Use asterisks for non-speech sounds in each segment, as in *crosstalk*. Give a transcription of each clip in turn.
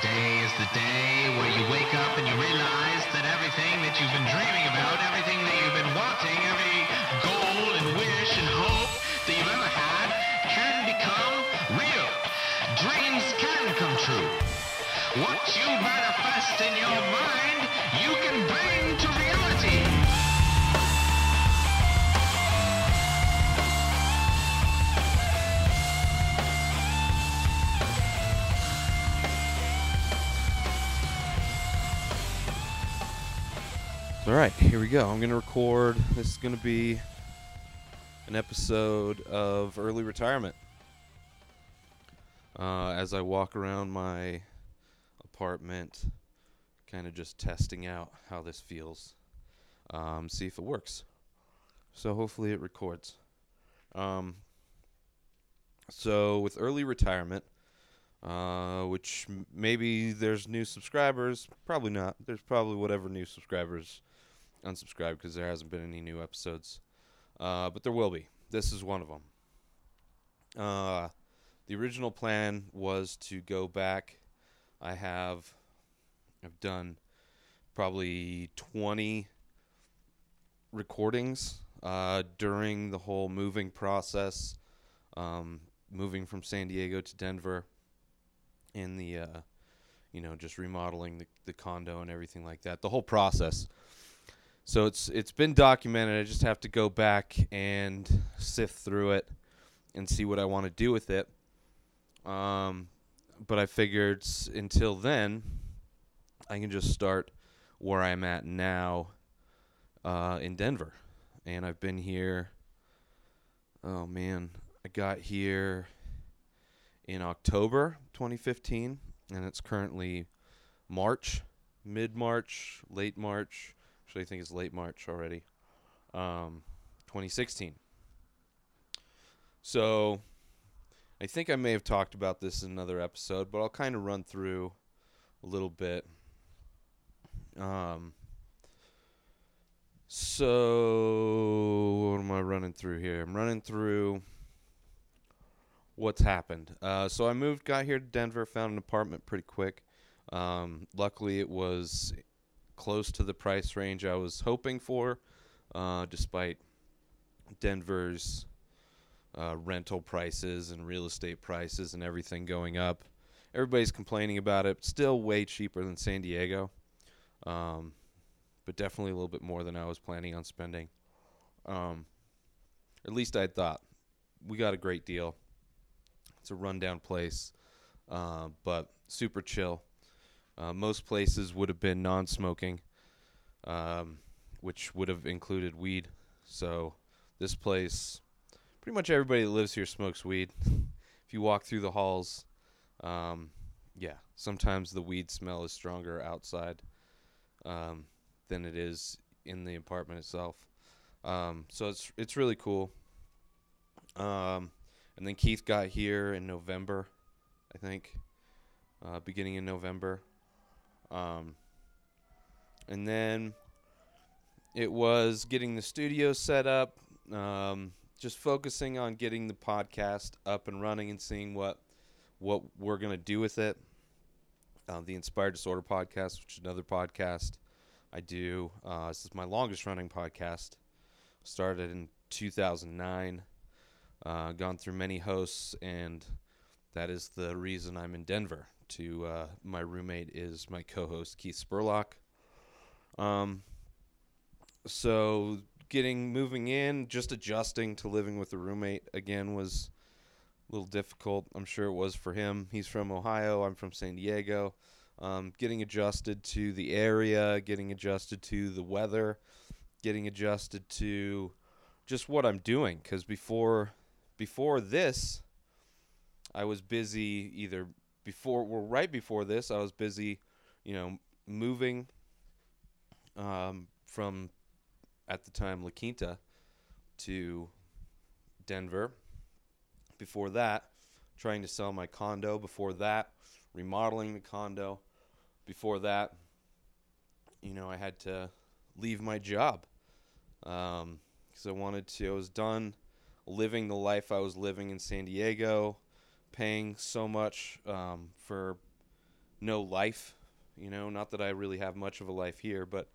Today is the day where you wake up and you realize that everything that you've been dreaming about, everything that you've been wanting, every here we go. I'm going to record. This is going to be an episode of early retirement. Uh, as I walk around my apartment, kind of just testing out how this feels, um, see if it works. So hopefully it records. Um, so with early retirement, uh, which m- maybe there's new subscribers, probably not. There's probably whatever new subscribers unsubscribe because there hasn't been any new episodes. Uh, but there will be. This is one of them. Uh, the original plan was to go back. I have, I've done probably 20 recordings uh, during the whole moving process, um, moving from San Diego to Denver, in the, uh, you know, just remodeling the, the condo and everything like that. The whole process. So it's it's been documented. I just have to go back and sift through it and see what I want to do with it. Um, but I figured until then, I can just start where I'm at now uh, in Denver, and I've been here. Oh man, I got here in October 2015, and it's currently March, mid March, late March. Actually, I think it's late March already. Um, 2016. So, I think I may have talked about this in another episode, but I'll kind of run through a little bit. Um, so, what am I running through here? I'm running through what's happened. Uh, so, I moved, got here to Denver, found an apartment pretty quick. Um, luckily, it was close to the price range I was hoping for, uh, despite Denver's uh, rental prices and real estate prices and everything going up. Everybody's complaining about it. Still way cheaper than San Diego, um, but definitely a little bit more than I was planning on spending. Um, at least I thought. We got a great deal. It's a rundown place, uh, but super chill. Uh, most places would have been non-smoking, um, which would have included weed. So this place, pretty much everybody that lives here smokes weed. *laughs* if you walk through the halls, um, yeah, sometimes the weed smell is stronger outside um, than it is in the apartment itself. Um, so it's it's really cool. Um, and then Keith got here in November, I think, uh, beginning in November. Um, and then it was getting the studio set up, um, just focusing on getting the podcast up and running and seeing what what we're gonna do with it. Uh, the Inspired Disorder podcast, which is another podcast I do. Uh, this is my longest running podcast. Started in 2009. Uh, gone through many hosts, and that is the reason I'm in Denver. To uh, my roommate is my co-host Keith Spurlock. Um, so getting moving in, just adjusting to living with a roommate again was a little difficult. I'm sure it was for him. He's from Ohio. I'm from San Diego. Um, getting adjusted to the area, getting adjusted to the weather, getting adjusted to just what I'm doing. Because before, before this, I was busy either before, well, right before this, I was busy, you know, moving um, from at the time La Quinta to Denver. Before that, trying to sell my condo. Before that, remodeling the condo. Before that, you know, I had to leave my job because I wanted to. I was done living the life I was living in San Diego, paying so much um, for no life. You know, not that I really have much of a life here, but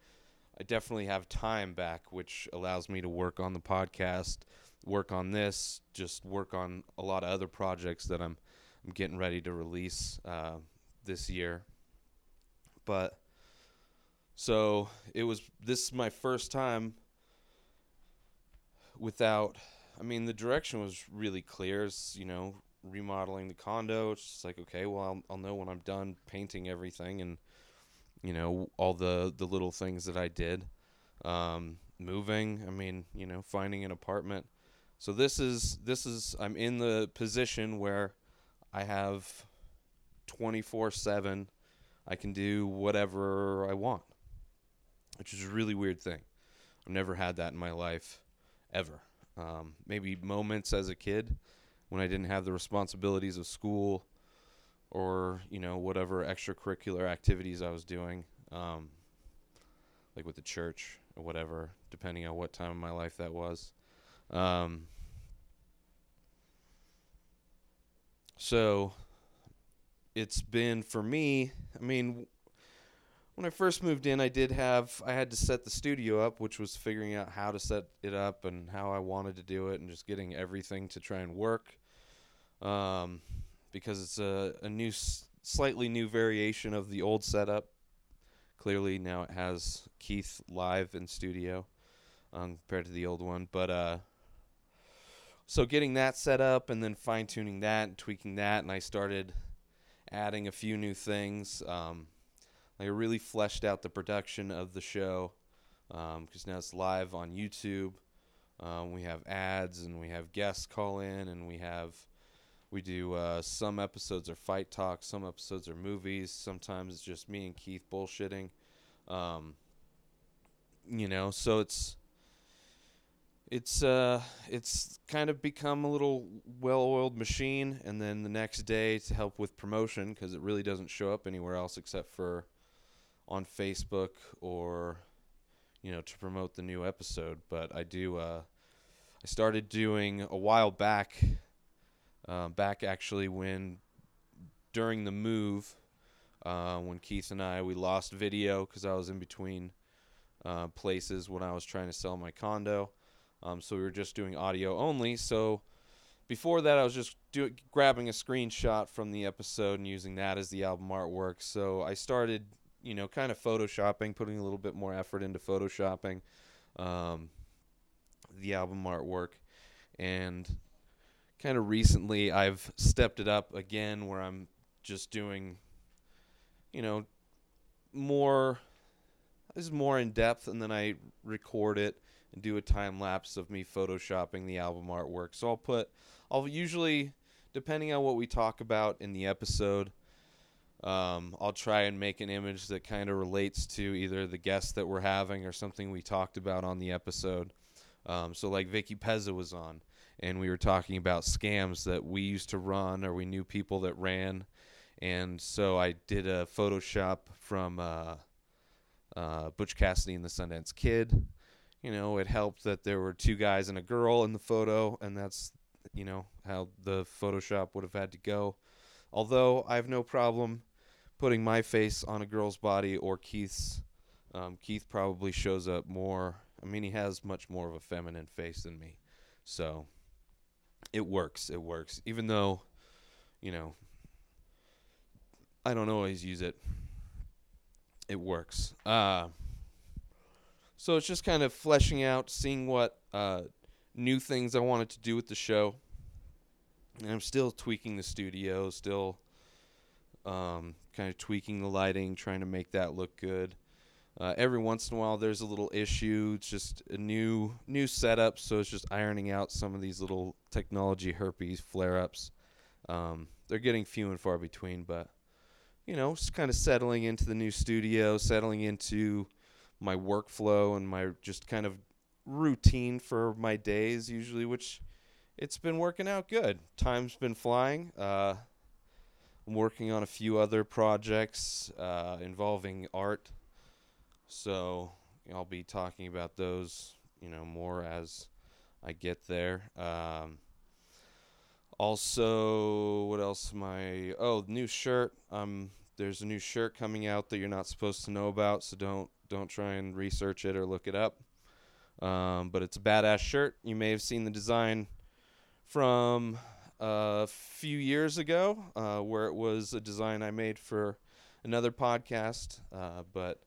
I definitely have time back, which allows me to work on the podcast, work on this, just work on a lot of other projects that I'm I'm getting ready to release uh, this year. But so it was. This is my first time without. I mean, the direction was really clear. It's, you know, remodeling the condo. It's just like, okay, well, I'll, I'll know when I'm done painting everything and you know all the the little things that I did. Um, moving. I mean, you know, finding an apartment. So this is this is I'm in the position where I have 24/7 I can do whatever I want. Which is a really weird thing. I've never had that in my life ever. Um, maybe moments as a kid when I didn't have the responsibilities of school or you know whatever extracurricular activities I was doing, um, like with the church or whatever, depending on what time of my life that was. Um, so it's been for me. I mean, when I first moved in, I did have I had to set the studio up, which was figuring out how to set it up and how I wanted to do it, and just getting everything to try and work. Um, because it's a, a new, slightly new variation of the old setup. Clearly now it has Keith live in studio um, compared to the old one, but uh, so getting that set up and then fine tuning that and tweaking that, and I started adding a few new things. Um, I really fleshed out the production of the show because um, now it's live on YouTube. Um, we have ads and we have guests call in and we have we do uh, some episodes are fight talk, some episodes are movies. Sometimes it's just me and Keith bullshitting. Um, you know, so it's it's uh it's kind of become a little well-oiled machine and then the next day to help with promotion because it really doesn't show up anywhere else except for on Facebook or you know to promote the new episode but I do uh I started doing a while back uh, back actually when during the move uh, when Keith and I we lost video because I was in between uh, places when I was trying to sell my condo um, so we were just doing audio only. So before that, I was just do, grabbing a screenshot from the episode and using that as the album artwork. So I started, you know, kind of photoshopping, putting a little bit more effort into photoshopping um, the album artwork. And kind of recently, I've stepped it up again where I'm just doing, you know, more. This is more in depth, and then I record it and do a time lapse of me photoshopping the album artwork. So I'll put, I'll usually, depending on what we talk about in the episode, um, I'll try and make an image that kind of relates to either the guest that we're having or something we talked about on the episode. Um, so, like Vicky Pezza was on, and we were talking about scams that we used to run or we knew people that ran. And so I did a Photoshop from uh, uh, Butch Cassidy and the Sundance Kid you know, it helped that there were two guys and a girl in the photo, and that's, you know, how the Photoshop would have had to go. Although I have no problem putting my face on a girl's body or Keith's. Um, Keith probably shows up more. I mean, he has much more of a feminine face than me. So it works. It works. Even though, you know, I don't always use it, it works. Uh, so it's just kind of fleshing out, seeing what uh, new things I wanted to do with the show. And I'm still tweaking the studio, still um, kind of tweaking the lighting, trying to make that look good. Uh, every once in a while, there's a little issue. It's just a new new setup, so it's just ironing out some of these little technology herpes flare ups. Um, they're getting few and far between, but you know, just kind of settling into the new studio, settling into my workflow and my just kind of routine for my days usually, which it's been working out good. Time's been flying. Uh, I'm working on a few other projects uh, involving art, so I'll be talking about those, you know, more as I get there. Um, also, what else My Oh, new shirt. I'm there's a new shirt coming out that you're not supposed to know about, so don't don't try and research it or look it up. Um, but it's a badass shirt. You may have seen the design from a few years ago, uh, where it was a design I made for another podcast, uh, but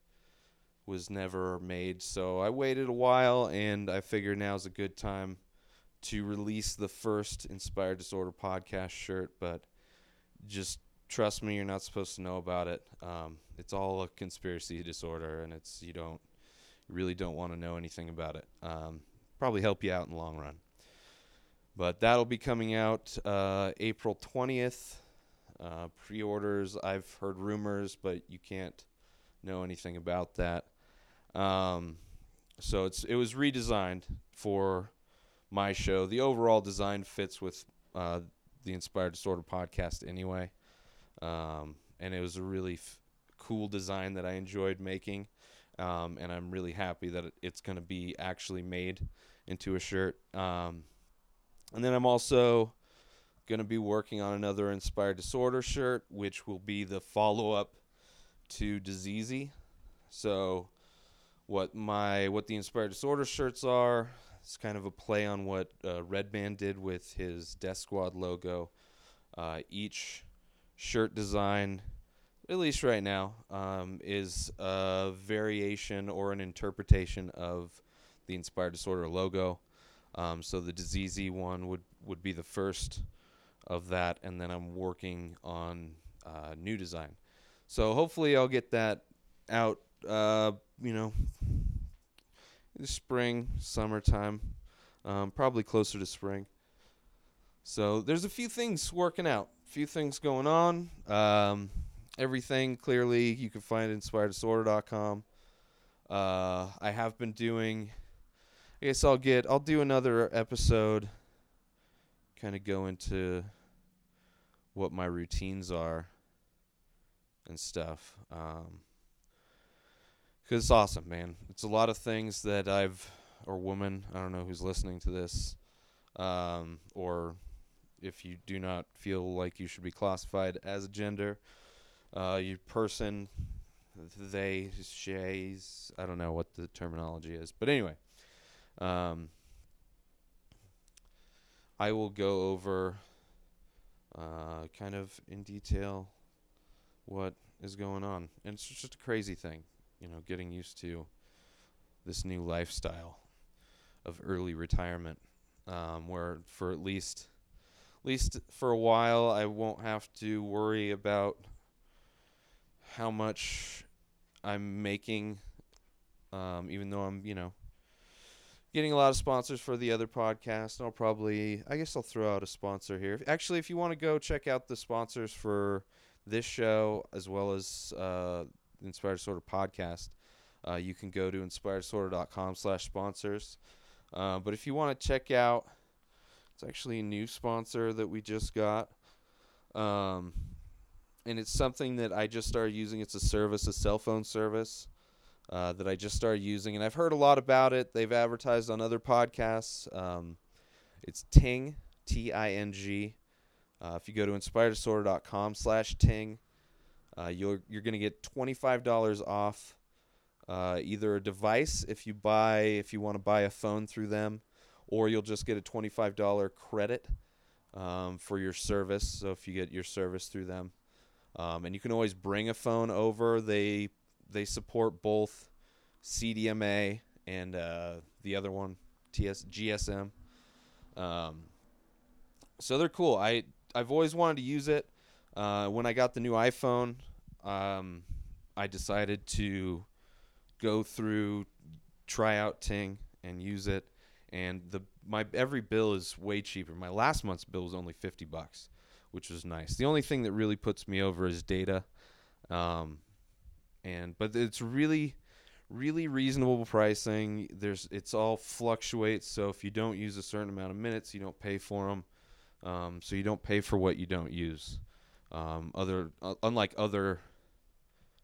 was never made. So I waited a while, and I figured now's a good time to release the first Inspired Disorder podcast shirt. But just trust me, you're not supposed to know about it. Um, it's all a conspiracy disorder, and it's you don't really don't want to know anything about it. Um, probably help you out in the long run. But that'll be coming out uh, April 20th. Uh, pre-orders, I've heard rumors, but you can't know anything about that. Um, so it's it was redesigned for my show. The overall design fits with uh, the Inspired Disorder podcast anyway, um, and it was a really f- cool design that I enjoyed making, um, and I'm really happy that it, it's going to be actually made into a shirt. Um, and then I'm also going to be working on another Inspired Disorder shirt, which will be the follow up to Diseasy. So what my what the Inspired Disorder shirts are. It's kind of a play on what uh, Redman did with his Def Squad logo. Uh, each shirt design, at least right now, um, is a variation or an interpretation of the Inspired Disorder logo. Um, so the Diseasy one would, would be the first of that, and then I'm working on uh, new design. So hopefully I'll get that out uh, you know, spring, summertime, um, probably closer to spring. So there's a few things working out, a few things going on. Um, everything clearly you can find at inspireddisorder.com. Uh, I have been doing. I guess I'll get. I'll do another episode. Kind of go into what my routines are and stuff. Um, because it's awesome, man. It's a lot of things that I've or woman, I don't know who's listening to this, um, or if you do not feel like you should be classified as a gender, uh, you person, they, shays, I don't know what the terminology is, but anyway, um, I will go over uh, kind of in detail what is going on, and it's just a crazy thing you know, getting used to this new lifestyle of early retirement, um, where for at least, at least for a while, I won't have to worry about how much I'm making, um, even though I'm, you know, getting a lot of sponsors for the other podcast. And I'll probably, I guess I'll throw out a sponsor here. Actually, if you want to go check out the sponsors for this show as well as uh, Inspired Disorder podcast, uh, you can go to inspireddisorder.com slash sponsors. Uh, but if you want to check out, it's actually a new sponsor that we just got. Um, and it's something that I just started using. It's a service, a cell phone service uh, that I just started using. And I've heard a lot about it. They've advertised on other podcasts. Um, it's Ting, T I N G. Uh, if you go to inspireddisorder.com slash Ting, uh, you're you're going to get $25 off uh, either a device if you buy if you want to buy a phone through them, or you'll just get a $25 credit um, for your service. So if you get your service through them, um, and you can always bring a phone over. They they support both CDMA and uh, the other one TS GSM. Um, so they're cool. I I've always wanted to use it. Uh, when I got the new iPhone, um, I decided to go through, try out Ting, and use it. And the my every bill is way cheaper. My last month's bill was only fifty bucks, which was nice. The only thing that really puts me over is data, um, and but it's really, really reasonable pricing. There's it's all fluctuates. So if you don't use a certain amount of minutes, you don't pay for them. Um, so you don't pay for what you don't use. Um, other uh, unlike other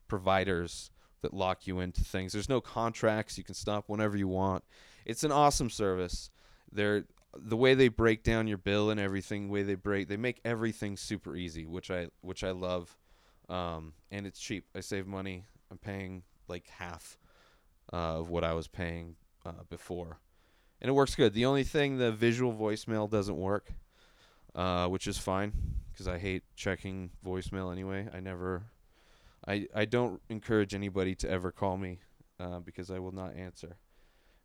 providers that lock you into things. There's no contracts. You can stop whenever you want. It's an awesome service. They're the way they break down your bill and everything, The way they break, they make everything super easy, which I which I love. Um, and it's cheap. I save money. I'm paying like half uh, of what I was paying uh, before, and it works good. The only thing the visual voicemail doesn't work, uh, which is fine because I hate checking voicemail anyway. I never, I I don't encourage anybody to ever call me uh, because I will not answer,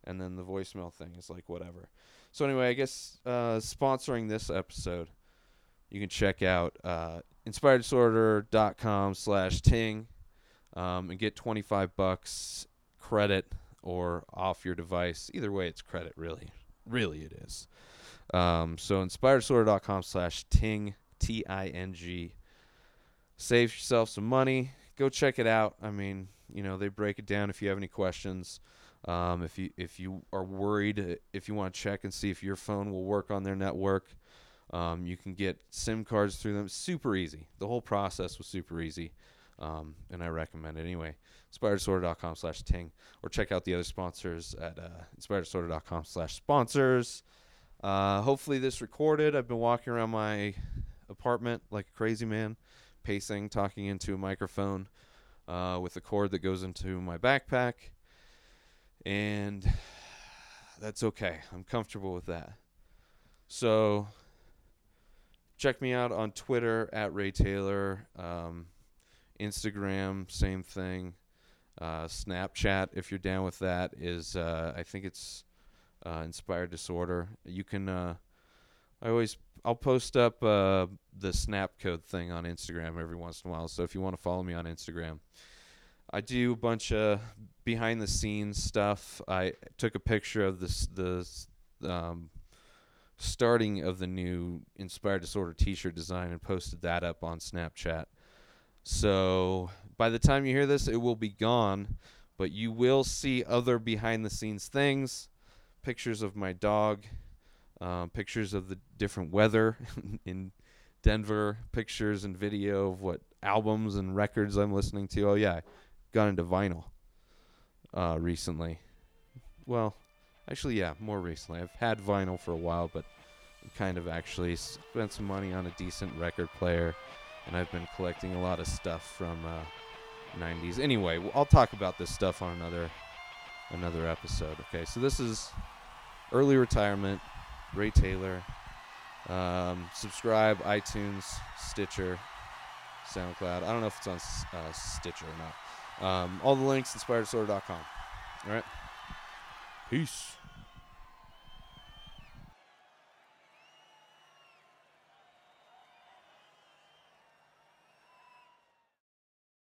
and then the voicemail thing is like whatever. So anyway, I guess uh, sponsoring this episode, you can check out uh, inspireddisorder.com slash ting um, and get 25 bucks credit or off your device. Either way, it's credit, really. Really, it is. Um, so inspireddisorder.com slash ting, T-I-N-G. Save yourself some money. Go check it out. I mean, you know, they break it down if you have any questions. Um, if you if you are worried, if you want to check and see if your phone will work on their network, um, you can get SIM cards through them. Super easy. The whole process was super easy, um, and I recommend it anyway. InspiredDisorder.com slash ting, or check out the other sponsors at uh, InspiredDisorder.com slash sponsors. Uh, hopefully this recorded. I've been walking around my apartment like a crazy man, pacing, talking into a microphone uh, with a cord that goes into my backpack and *sighs* that's okay. I'm comfortable with that. So check me out on Twitter at Ray Taylor, um, Instagram, same thing. Uh, Snapchat, if you're down with that, is uh, I think it's uh, Inspired Disorder. You can. Uh, I always I'll post up uh, the snap code thing on Instagram every once in a while. So if you want to follow me on Instagram, I do a bunch of behind the scenes stuff. I took a picture of this the um, starting of the new Inspired Disorder T-shirt design and posted that up on Snapchat. So by the time you hear this, it will be gone, but you will see other behind the scenes things, pictures of my dog, uh, pictures of the different weather *laughs* in Denver, pictures and video of what albums and records I'm listening to. Oh yeah, got into vinyl uh, recently. Well, actually, yeah, more recently. I've had vinyl for a while, but kind of actually spent some money on a decent record player, and I've been collecting a lot of stuff from uh, 90s. Anyway, I'll talk about this stuff on another another episode. Okay, so this is early retirement. Ray Taylor. Um, subscribe, iTunes, Stitcher, SoundCloud. I don't know if it's on uh, Stitcher or not. Um, all the links, inspireddisorder.com. All right. Peace.